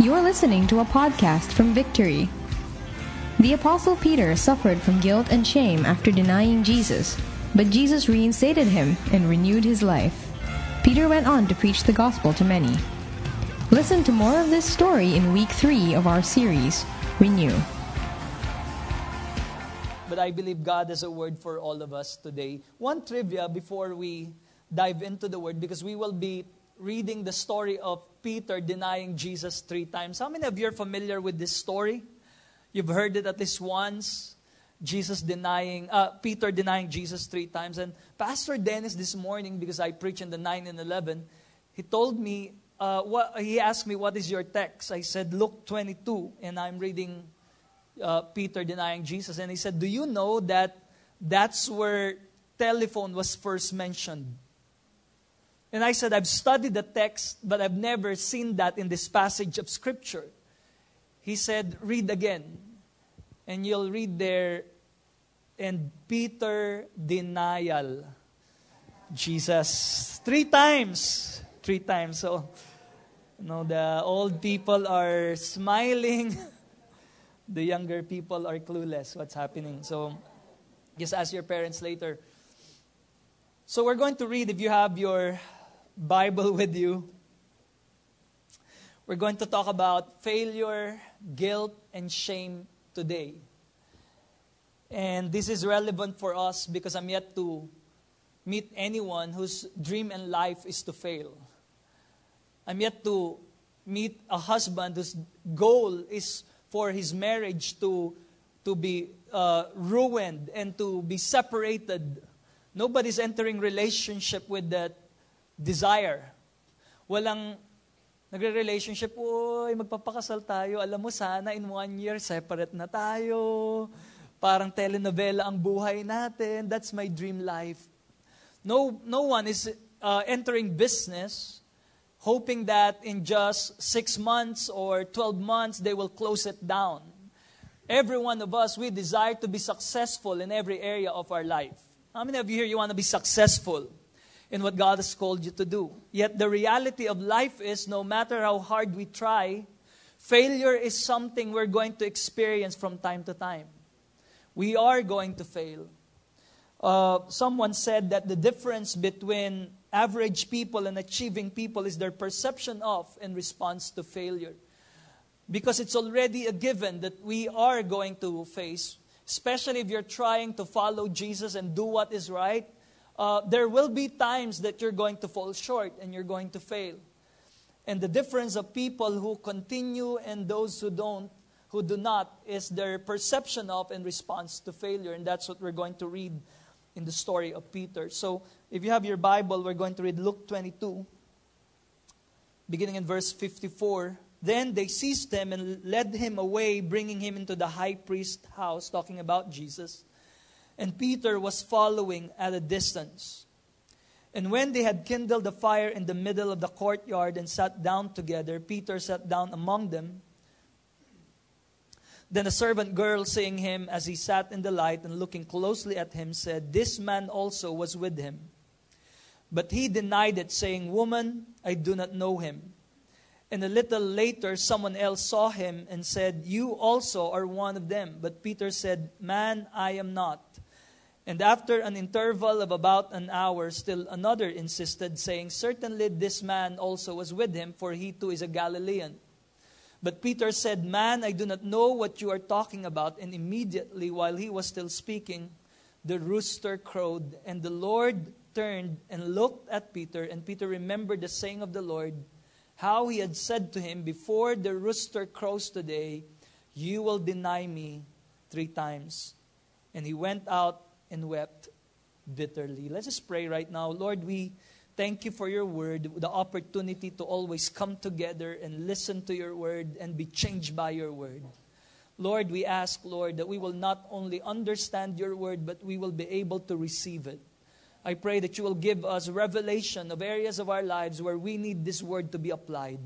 You're listening to a podcast from Victory. The Apostle Peter suffered from guilt and shame after denying Jesus, but Jesus reinstated him and renewed his life. Peter went on to preach the gospel to many. Listen to more of this story in week three of our series, Renew. But I believe God has a word for all of us today. One trivia before we dive into the word, because we will be reading the story of Peter denying Jesus three times. How many of you are familiar with this story? You've heard it at least once. Jesus denying, uh, Peter denying Jesus three times. And Pastor Dennis this morning, because I preach in the 9 and 11, he told me, uh, what, he asked me, what is your text? I said, Luke 22, and I'm reading uh, Peter denying Jesus. And he said, do you know that that's where telephone was first mentioned? And I said, I've studied the text, but I've never seen that in this passage of Scripture. He said, Read again. And you'll read there, and Peter denial. Jesus. Three times. Three times. So, you know, the old people are smiling. the younger people are clueless what's happening. So, just ask your parents later. So, we're going to read, if you have your Bible with you. We're going to talk about failure, guilt, and shame today. And this is relevant for us because I'm yet to meet anyone whose dream in life is to fail. I'm yet to meet a husband whose goal is for his marriage to, to be uh, ruined and to be separated. Nobody's entering relationship with that desire. Walang nagre-relationship, uy, magpapakasal tayo. Alam mo, sana in one year, separate na tayo. Parang telenovela ang buhay natin. That's my dream life. No, no one is uh, entering business hoping that in just six months or 12 months, they will close it down. Every one of us, we desire to be successful in every area of our life. How many of you here, you want to be successful? In what God has called you to do. Yet the reality of life is no matter how hard we try, failure is something we're going to experience from time to time. We are going to fail. Uh, someone said that the difference between average people and achieving people is their perception of in response to failure. Because it's already a given that we are going to face, especially if you're trying to follow Jesus and do what is right uh, there will be times that you're going to fall short and you're going to fail. And the difference of people who continue and those who don't, who do not, is their perception of and response to failure. And that's what we're going to read in the story of Peter. So if you have your Bible, we're going to read Luke 22, beginning in verse 54. Then they seized him and led him away, bringing him into the high priest's house, talking about Jesus and Peter was following at a distance. And when they had kindled a fire in the middle of the courtyard and sat down together, Peter sat down among them. Then a servant girl, seeing him as he sat in the light and looking closely at him, said, This man also was with him. But he denied it, saying, Woman, I do not know him. And a little later, someone else saw him and said, You also are one of them. But Peter said, Man, I am not. And after an interval of about an hour, still another insisted, saying, Certainly this man also was with him, for he too is a Galilean. But Peter said, Man, I do not know what you are talking about. And immediately, while he was still speaking, the rooster crowed. And the Lord turned and looked at Peter. And Peter remembered the saying of the Lord, how he had said to him, Before the rooster crows today, you will deny me three times. And he went out and wept bitterly. Let's pray right now. Lord, we thank you for your word, the opportunity to always come together and listen to your word and be changed by your word. Lord, we ask, Lord, that we will not only understand your word, but we will be able to receive it. I pray that you will give us revelation of areas of our lives where we need this word to be applied.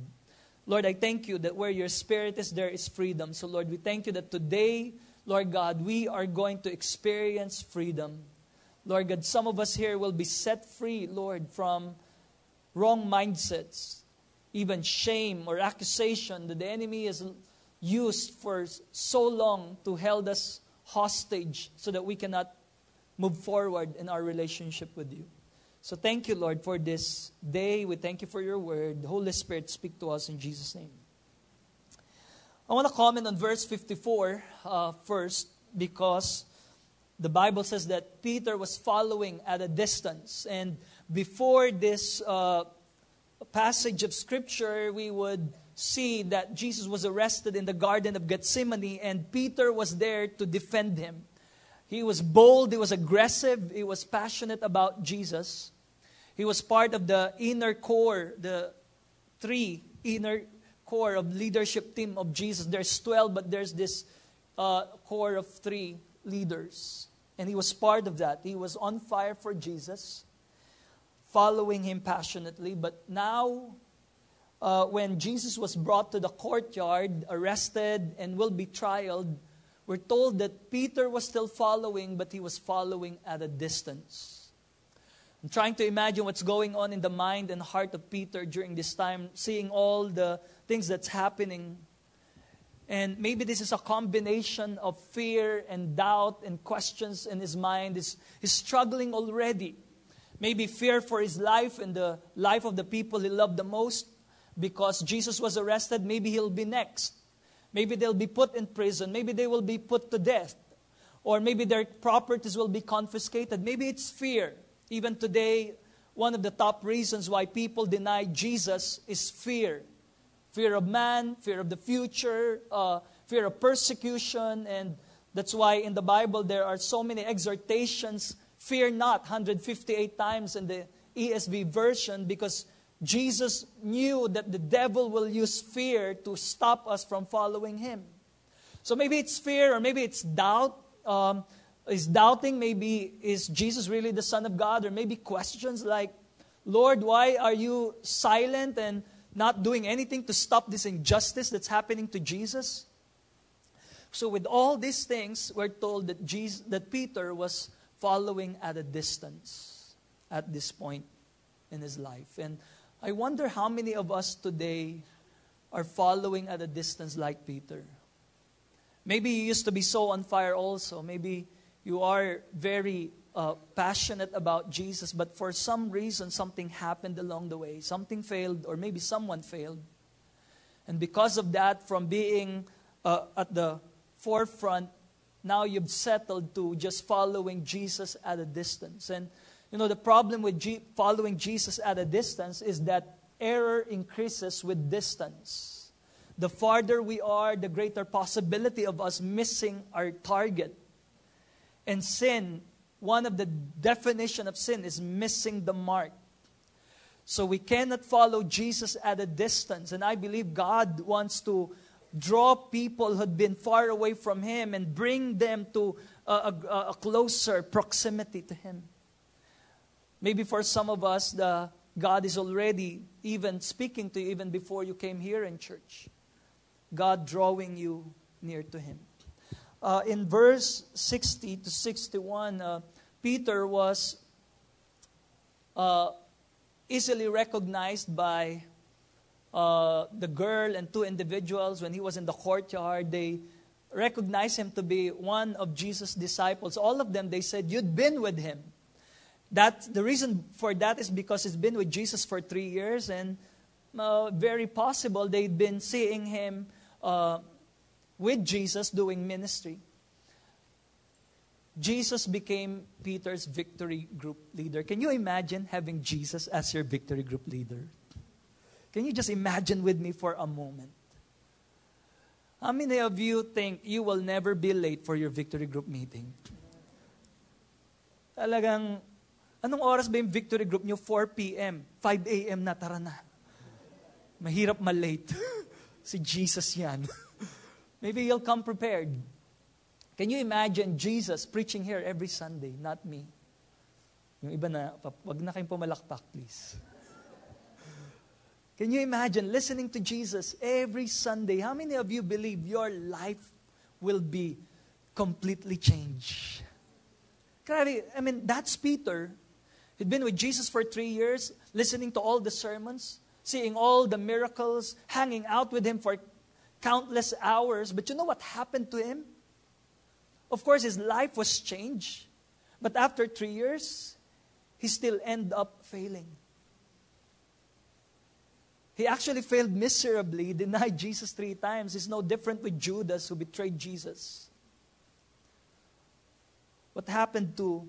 Lord, I thank you that where your spirit is, there is freedom. So, Lord, we thank you that today Lord God, we are going to experience freedom. Lord God, some of us here will be set free, Lord, from wrong mindsets. even shame or accusation that the enemy has used for so long to hold us hostage so that we cannot move forward in our relationship with you. So thank you, Lord, for this day. We thank you for your word. Holy Spirit, speak to us in Jesus' name. I want to comment on verse 54 uh, first because the Bible says that Peter was following at a distance. And before this uh, passage of Scripture, we would see that Jesus was arrested in the Garden of Gethsemane, and Peter was there to defend him. He was bold, he was aggressive, he was passionate about Jesus. He was part of the inner core, the three inner core of leadership team of Jesus. There's 12, but there's this uh, core of three leaders. And he was part of that. He was on fire for Jesus, following him passionately. But now, uh, when Jesus was brought to the courtyard, arrested, and will be trialed, we're told that Peter was still following, but he was following at a distance. I'm trying to imagine what's going on in the mind and heart of Peter during this time, seeing all the things that's happening. And maybe this is a combination of fear and doubt and questions in his mind. He's, he's struggling already. Maybe fear for his life and the life of the people he loved the most because Jesus was arrested. Maybe he'll be next. Maybe they'll be put in prison. Maybe they will be put to death. Or maybe their properties will be confiscated. Maybe it's fear. Even today, one of the top reasons why people deny Jesus is fear fear of man, fear of the future, uh, fear of persecution. And that's why in the Bible there are so many exhortations fear not 158 times in the ESV version because Jesus knew that the devil will use fear to stop us from following him. So maybe it's fear or maybe it's doubt. Um, is doubting maybe is Jesus really the Son of God? Or maybe questions like, Lord, why are you silent and not doing anything to stop this injustice that's happening to Jesus? So, with all these things, we're told that, Jesus, that Peter was following at a distance at this point in his life. And I wonder how many of us today are following at a distance like Peter. Maybe you used to be so on fire also. Maybe you are very uh, passionate about Jesus, but for some reason something happened along the way. Something failed, or maybe someone failed. And because of that, from being uh, at the forefront, now you've settled to just following Jesus at a distance. And you know, the problem with G- following Jesus at a distance is that error increases with distance. The farther we are, the greater possibility of us missing our target. And sin, one of the definition of sin is missing the mark. So we cannot follow Jesus at a distance. And I believe God wants to draw people who had been far away from Him and bring them to a, a, a closer proximity to Him. Maybe for some of us, the, God is already even speaking to you even before you came here in church. God drawing you near to Him. Uh, in verse 60 to 61, uh, Peter was uh, easily recognized by uh, the girl and two individuals when he was in the courtyard. They recognized him to be one of Jesus' disciples. All of them, they said, You'd been with him. That, the reason for that is because he's been with Jesus for three years, and uh, very possible they'd been seeing him uh, with Jesus doing ministry. Jesus became Peter's victory group leader. Can you imagine having Jesus as your victory group leader? Can you just imagine with me for a moment? How many of you think you will never be late for your victory group meeting? Talagang Anong oras ba yung victory group nyo? 4 p.m. 5 a.m. na, tara na. Mahirap malate. si Jesus yan. Maybe you'll come prepared. Can you imagine Jesus preaching here every Sunday? Not me. Yung iba na, wag na kayong pumalakpak, please. Can you imagine listening to Jesus every Sunday? How many of you believe your life will be completely changed? I mean, that's Peter He'd been with Jesus for three years, listening to all the sermons. seeing all the miracles, hanging out with him for countless hours. But you know what happened to him? Of course, his life was changed. But after three years, he still ended up failing. He actually failed miserably, denied Jesus three times. It's no different with Judas who betrayed Jesus. What happened to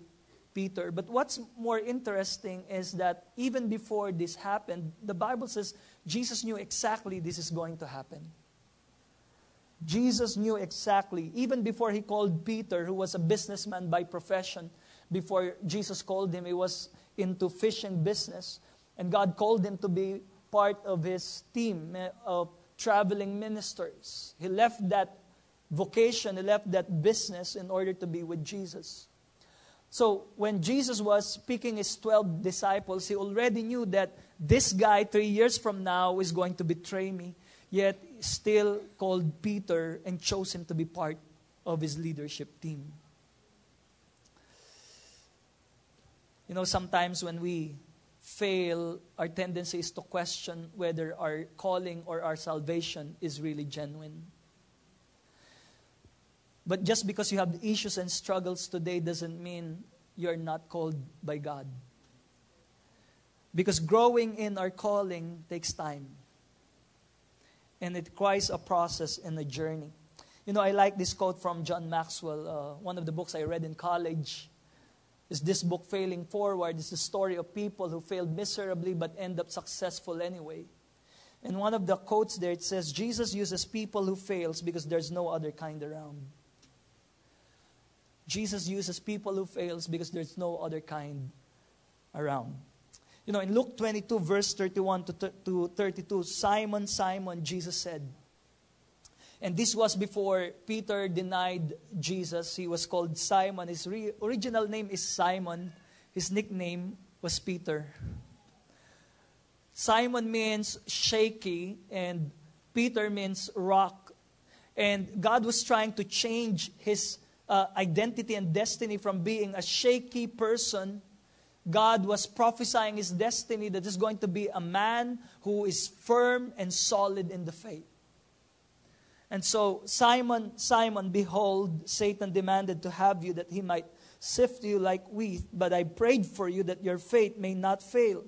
Peter? But what's more interesting is that even before this happened, the Bible says Jesus knew exactly this is going to happen. Jesus knew exactly, even before he called Peter, who was a businessman by profession, before Jesus called him, he was into fishing business. And God called him to be part of his team of traveling ministers. He left that vocation, he left that business in order to be with Jesus. So when Jesus was speaking his 12 disciples, he already knew that this guy, three years from now, is going to betray me. Yet, still called Peter and chose him to be part of his leadership team. You know, sometimes when we fail, our tendency is to question whether our calling or our salvation is really genuine. But just because you have issues and struggles today doesn't mean you're not called by God. Because growing in our calling takes time. And it requires a process and a journey. You know, I like this quote from John Maxwell, uh, one of the books I read in college. Is this book failing forward? Is the story of people who failed miserably but end up successful anyway? And one of the quotes there it says jesus uses people who fails because there's no other kind around. Jesus uses people who fails because there's no other kind around you know in luke 22 verse 31 to 32 simon simon jesus said and this was before Peter denied Jesus. He was called Simon. His re- original name is Simon. His nickname was Peter. Simon means shaky, and Peter means rock. And God was trying to change his uh, identity and destiny from being a shaky person. God was prophesying his destiny that is going to be a man who is firm and solid in the faith. And so, Simon, Simon, behold, Satan demanded to have you that he might sift you like wheat, but I prayed for you that your faith may not fail.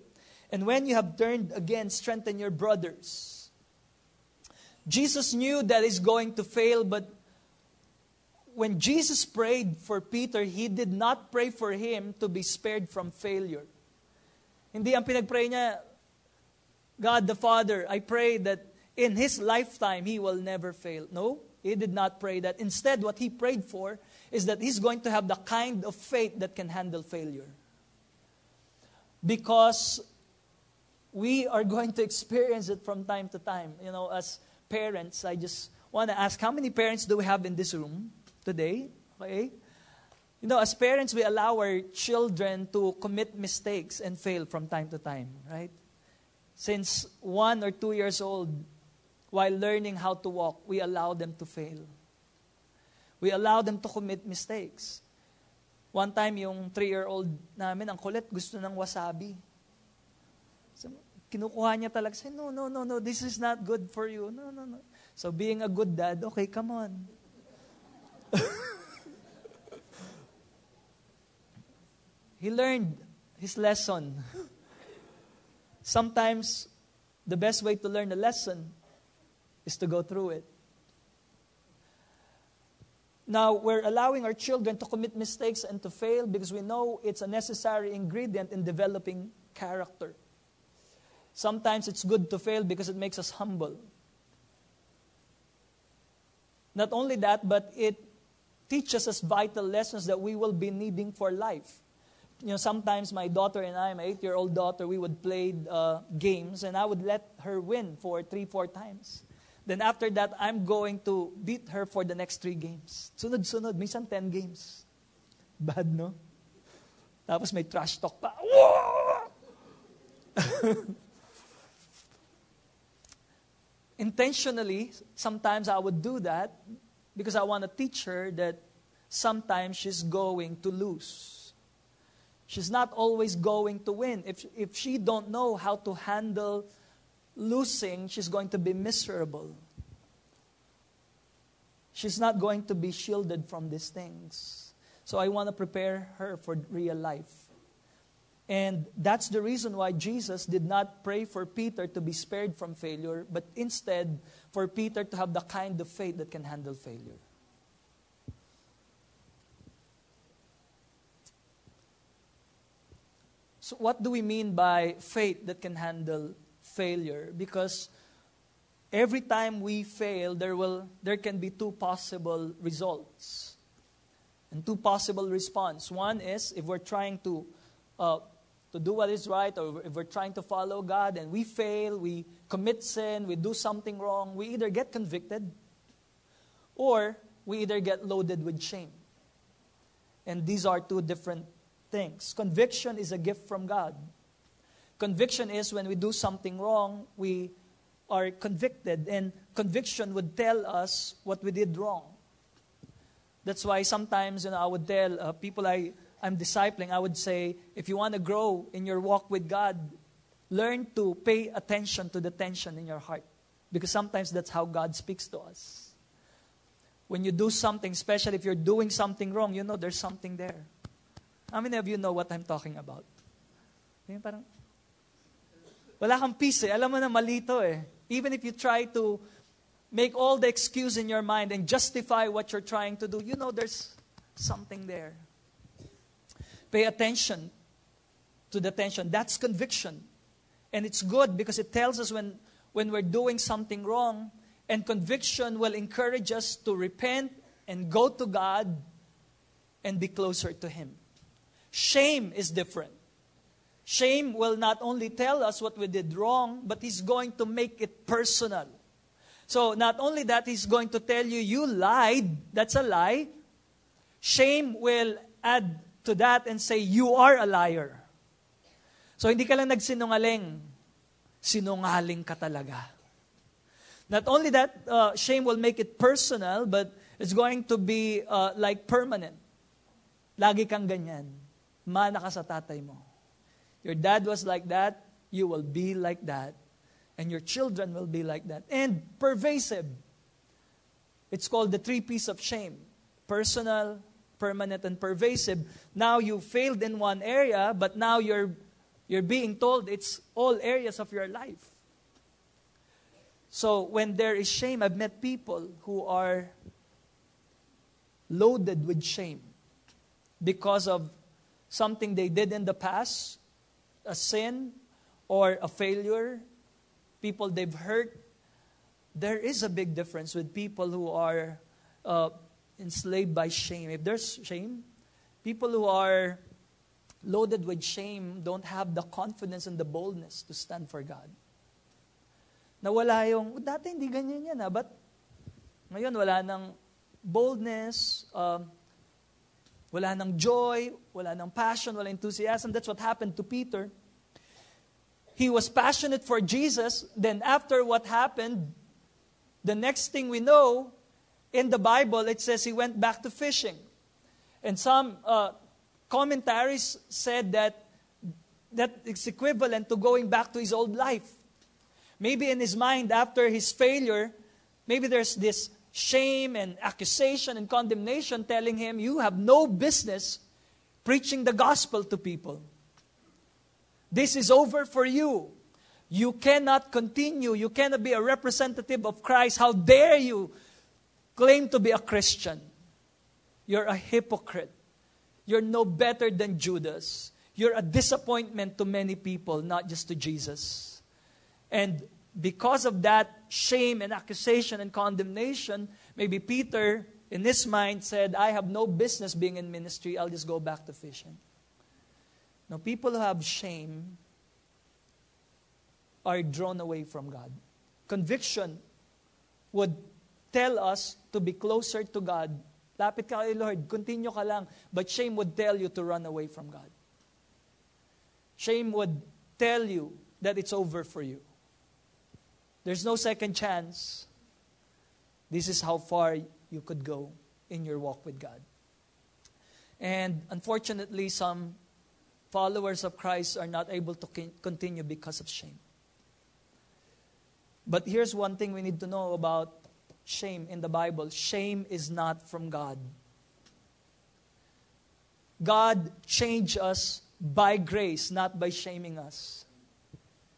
And when you have turned again, strengthen your brothers. Jesus knew that he's going to fail, but when Jesus prayed for Peter, he did not pray for him to be spared from failure. Hindi ang pinagpray niya, God the Father, I pray that in his lifetime he will never fail. No, he did not pray that. Instead, what he prayed for is that he's going to have the kind of faith that can handle failure. Because we are going to experience it from time to time. You know, as parents, I just want to ask how many parents do we have in this room today? Okay? You know, as parents, we allow our children to commit mistakes and fail from time to time, right? Since one or two years old, while learning how to walk, we allow them to fail. We allow them to commit mistakes. One time, yung three-year-old namin, ang kulit, gusto ng wasabi. So, kinukuha niya talaga, say, no, no, no, no, this is not good for you. No, no, no. So, being a good dad, okay, come on. he learned his lesson. Sometimes, the best way to learn a lesson is to go through it. Now, we're allowing our children to commit mistakes and to fail because we know it's a necessary ingredient in developing character. Sometimes it's good to fail because it makes us humble. Not only that, but it teaches us vital lessons that we will be needing for life. You know, sometimes my daughter and I, my eight year old daughter, we would play uh, games and I would let her win for three, four times. Then after that, I'm going to beat her for the next three games. Sunod-sunod, minsan 10 games. Bad, no? Tapos may trash talk pa. Intentionally, sometimes I would do that because I want to teach her that sometimes she's going to lose. She's not always going to win. If, if she don't know how to handle losing, she's going to be miserable. She's not going to be shielded from these things. So I want to prepare her for real life. And that's the reason why Jesus did not pray for Peter to be spared from failure, but instead for Peter to have the kind of faith that can handle failure. So, what do we mean by faith that can handle failure? Because every time we fail, there, will, there can be two possible results and two possible response. One is if we're trying to, uh, to do what is right, or if we're trying to follow God and we fail, we commit sin, we do something wrong, we either get convicted or we either get loaded with shame. And these are two different things. Conviction is a gift from God. Conviction is when we do something wrong, we are convicted, and conviction would tell us what we did wrong. That's why sometimes you know, I would tell uh, people I, I'm discipling, I would say, if you want to grow in your walk with God, learn to pay attention to the tension in your heart. Because sometimes that's how God speaks to us. When you do something, especially if you're doing something wrong, you know there's something there. How many of you know what I'm talking about? Parang, wala kang peace eh. Alam mo na malito eh. Even if you try to make all the excuse in your mind and justify what you're trying to do, you know there's something there. Pay attention to the tension. That's conviction. And it's good because it tells us when, when we're doing something wrong, and conviction will encourage us to repent and go to God and be closer to Him. Shame is different. Shame will not only tell us what we did wrong, but He's going to make it personal. So, not only that, He's going to tell you, you lied. That's a lie. Shame will add to that and say, you are a liar. So, hindi ka lang nagsinungaling. Sinungaling ka talaga. Not only that, uh, shame will make it personal, but it's going to be uh, like permanent. Lagi kang ganyan mana ka sa tatay mo. Your dad was like that, you will be like that. And your children will be like that. And pervasive. It's called the three P's of shame personal, permanent, and pervasive. Now you failed in one area, but now you're, you're being told it's all areas of your life. So when there is shame, I've met people who are loaded with shame because of something they did in the past, a sin or a failure, people they've hurt. There is a big difference with people who are uh, enslaved by shame. If there's shame, people who are loaded with shame don't have the confidence and the boldness to stand for God. Nawala yung, dati hindi ganyan yan ah, but ngayon wala ng boldness, um, Wala ng joy, wala ng passion, wala enthusiasm. That's what happened to Peter. He was passionate for Jesus. Then, after what happened, the next thing we know in the Bible, it says he went back to fishing. And some uh, commentaries said that that is equivalent to going back to his old life. Maybe in his mind, after his failure, maybe there's this shame and accusation and condemnation, telling him, You have no business preaching the gospel to people. This is over for you. You cannot continue. You cannot be a representative of Christ. How dare you claim to be a Christian? You're a hypocrite. You're no better than Judas. You're a disappointment to many people, not just to Jesus. And because of that shame and accusation and condemnation, maybe Peter, in his mind, said, I have no business being in ministry, I'll just go back to fishing. Now, people who have shame are drawn away from God. Conviction would tell us to be closer to God. Lapit ka kay Lord, continue ka lang. But shame would tell you to run away from God. Shame would tell you that it's over for you. There's no second chance. This is how far you could go in your walk with God. And unfortunately, some followers of Christ are not able to continue because of shame. But here's one thing we need to know about shame in the Bible shame is not from God. God changed us by grace, not by shaming us.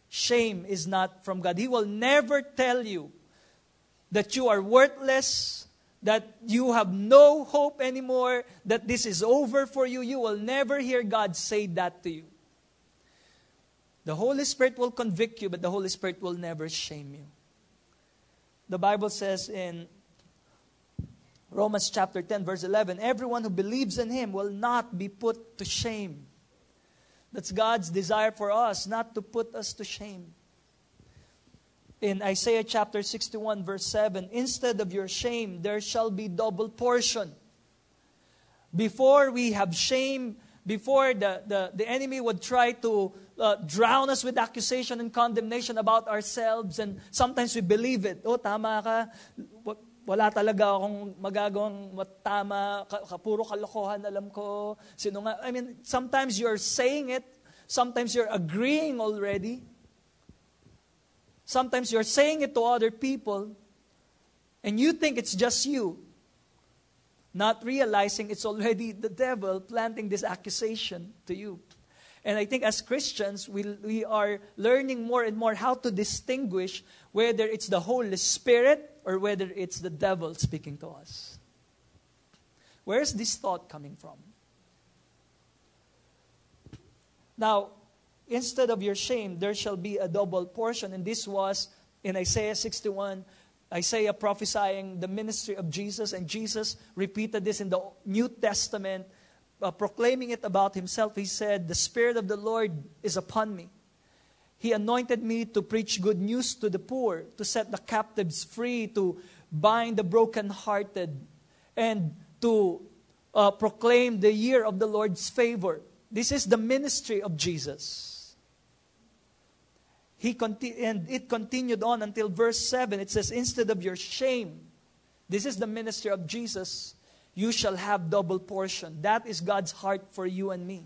Shame is not from God. He will never tell you that you are worthless, that you have no hope anymore, that this is over for you. You will never hear God say that to you. The Holy Spirit will convict you, but the Holy Spirit will never shame you. The Bible says in Romans chapter 10, verse 11 everyone who believes in him will not be put to shame. That's God's desire for us, not to put us to shame. In Isaiah chapter 61, verse 7, instead of your shame, there shall be double portion. Before we have shame, before the, the, the enemy would try to uh, drown us with accusation and condemnation about ourselves, and sometimes we believe it. Oh, tama ka. Wala talaga akong magagawang tama, puro kalokohan alam ko. Sino nga? I mean, sometimes you're saying it, sometimes you're agreeing already. Sometimes you're saying it to other people, and you think it's just you, not realizing it's already the devil planting this accusation to you. And I think as Christians, we, we are learning more and more how to distinguish whether it's the Holy Spirit or whether it's the devil speaking to us. Where's this thought coming from? Now, instead of your shame, there shall be a double portion. And this was in Isaiah 61, Isaiah prophesying the ministry of Jesus, and Jesus repeated this in the New Testament, uh, proclaiming it about himself. He said, The Spirit of the Lord is upon me he anointed me to preach good news to the poor, to set the captives free, to bind the brokenhearted, and to uh, proclaim the year of the Lord's favor. This is the ministry of Jesus. He conti- and it continued on until verse 7. It says, Instead of your shame, this is the ministry of Jesus, you shall have double portion. That is God's heart for you and me.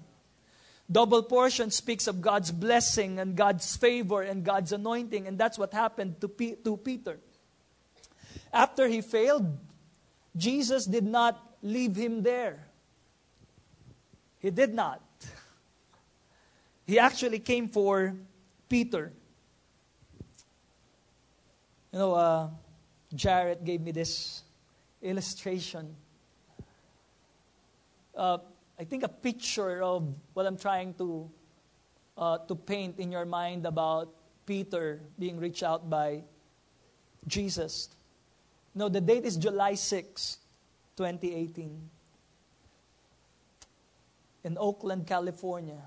Double portion speaks of God's blessing and God's favor and God's anointing, and that's what happened to, P- to Peter. After he failed, Jesus did not leave him there. He did not. He actually came for Peter. You know, uh, gave me this illustration. Uh, I think, a picture of what I'm trying to, uh, to paint in your mind about Peter being reached out by Jesus. No, the date is July 6, 2018, in Oakland, California.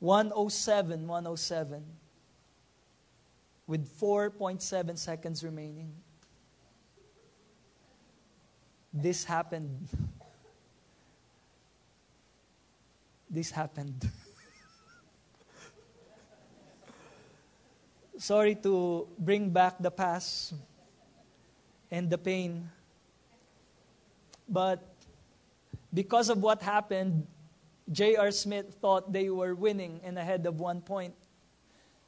107, 107, with 4.7 seconds remaining. This happened. this happened. Sorry to bring back the past and the pain. But because of what happened, J.R. Smith thought they were winning and ahead of one point.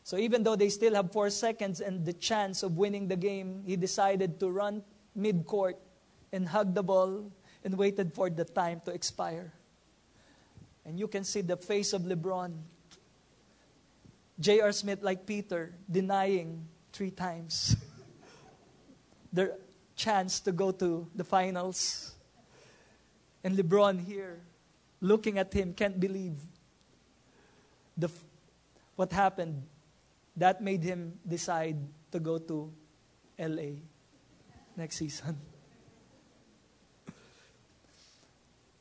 So even though they still have four seconds and the chance of winning the game, he decided to run mid court and hug the ball and waited for the time to expire. And you can see the face of LeBron. J.R. Smith, like Peter, denying three times their chance to go to the finals. And LeBron here, looking at him, can't believe the, what happened. That made him decide to go to LA next season.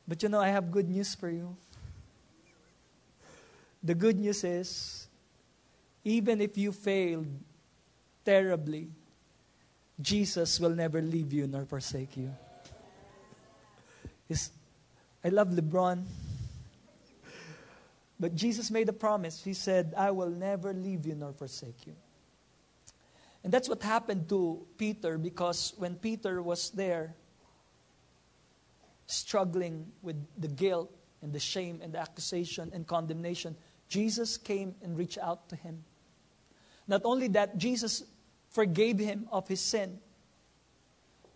But you know, I have good news for you. The good news is, even if you failed terribly, Jesus will never leave you nor forsake you. It's, I love LeBron. But Jesus made a promise. He said, I will never leave you nor forsake you. And that's what happened to Peter because when Peter was there, struggling with the guilt and the shame and the accusation and condemnation, Jesus came and reached out to him. Not only that, Jesus forgave him of his sin,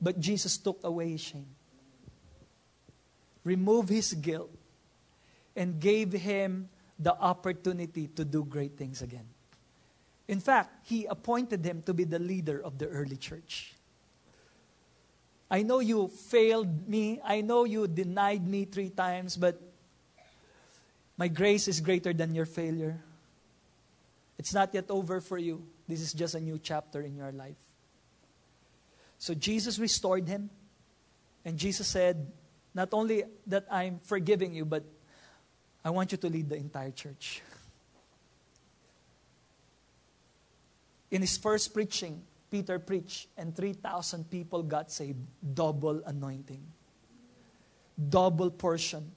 but Jesus took away his shame, removed his guilt, and gave him the opportunity to do great things again. In fact, he appointed him to be the leader of the early church. I know you failed me. I know you denied me three times, but my grace is greater than your failure. It's not yet over for you. This is just a new chapter in your life. So Jesus restored him. And Jesus said, Not only that I'm forgiving you, but I want you to lead the entire church. In his first preaching, Peter preached, and 3,000 people got saved. Double anointing, double portion.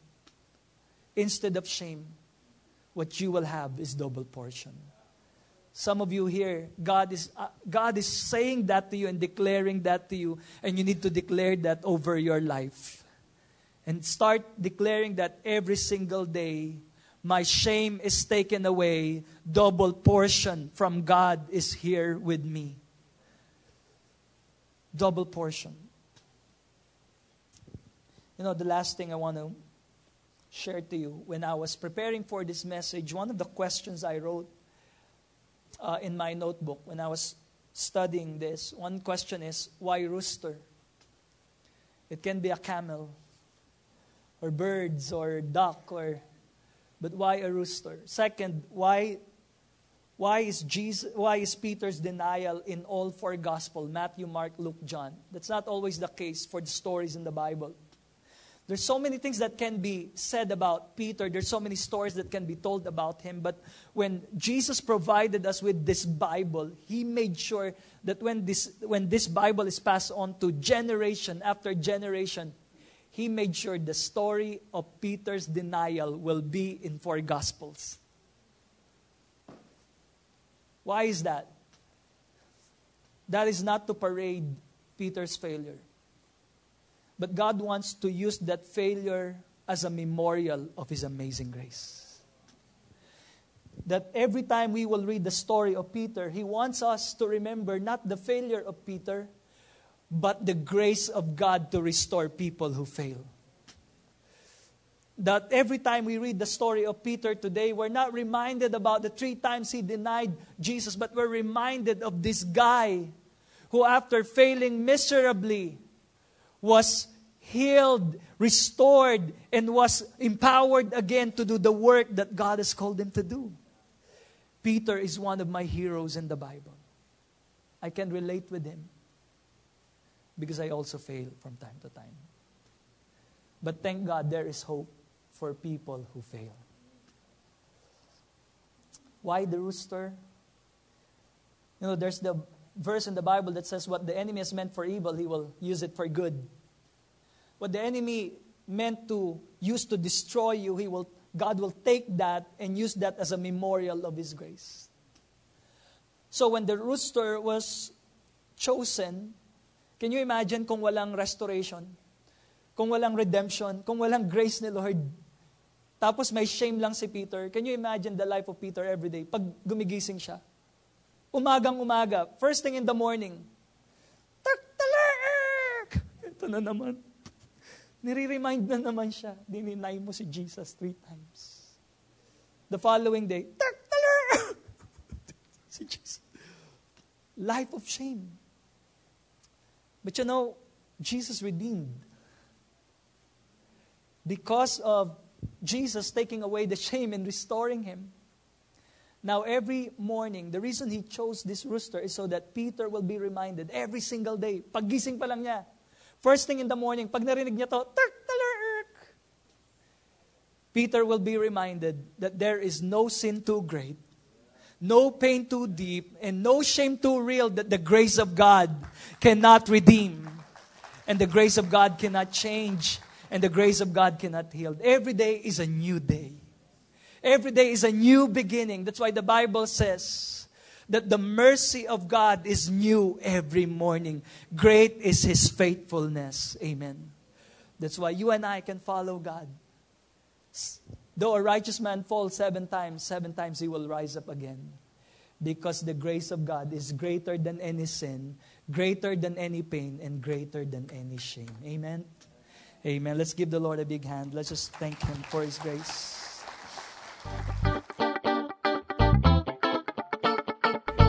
Instead of shame, what you will have is double portion. Some of you here, God is, uh, God is saying that to you and declaring that to you, and you need to declare that over your life. And start declaring that every single day. My shame is taken away. Double portion from God is here with me. Double portion. You know, the last thing I want to share to you when I was preparing for this message, one of the questions I wrote uh, in my notebook when I was studying this. One question is why rooster? It can be a camel, or birds, or duck, or but why a rooster? Second, why why is Jesus why is Peter's denial in all four gospel Matthew, Mark, Luke, John? That's not always the case for the stories in the Bible. There's so many things that can be said about Peter. There's so many stories that can be told about him. But when Jesus provided us with this Bible, he made sure that when this, when this Bible is passed on to generation after generation, he made sure the story of Peter's denial will be in four Gospels. Why is that? That is not to parade Peter's failure. But God wants to use that failure as a memorial of His amazing grace. That every time we will read the story of Peter, He wants us to remember not the failure of Peter, but the grace of God to restore people who fail. That every time we read the story of Peter today, we're not reminded about the three times he denied Jesus, but we're reminded of this guy who, after failing miserably, was healed, restored, and was empowered again to do the work that God has called him to do. Peter is one of my heroes in the Bible. I can relate with him because I also fail from time to time. But thank God there is hope for people who fail. Why the rooster? You know, there's the verse in the Bible that says, What the enemy has meant for evil, he will use it for good. What the enemy meant to use to destroy you, he will, God will take that and use that as a memorial of his grace. So when the rooster was chosen, can you imagine kung walang restoration? Kung walang redemption? Kung walang grace ni Lord? Tapos may shame lang si Peter. Can you imagine the life of Peter every day? Pag gumigising siya, Umagang umaga, first thing in the morning, Taktalak! Ito na naman. Nire-remind na naman siya, dininay mo si Jesus three times. The following day, Taktalak! si Jesus. Life of shame. But you know, Jesus redeemed. Because of Jesus taking away the shame and restoring him, now, every morning, the reason he chose this rooster is so that Peter will be reminded every single day. Paggising pa lang niya. First thing in the morning, pag narinig niya to, turk, talark, Peter will be reminded that there is no sin too great, no pain too deep, and no shame too real that the grace of God cannot redeem. And the grace of God cannot change. And the grace of God cannot heal. Every day is a new day. Every day is a new beginning. That's why the Bible says that the mercy of God is new every morning. Great is His faithfulness. Amen. That's why you and I can follow God. Though a righteous man falls seven times, seven times he will rise up again. because the grace of God is greater than any sin, greater than any pain, and greater than any shame. Amen. Amen. Let's give the Lord a big hand. Let's just thank Him for His grace.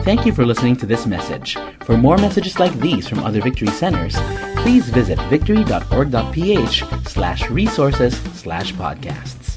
Thank you for listening to this message. For more messages like these from other Victory Centers, please visit victory.org.ph slash resources slash podcasts.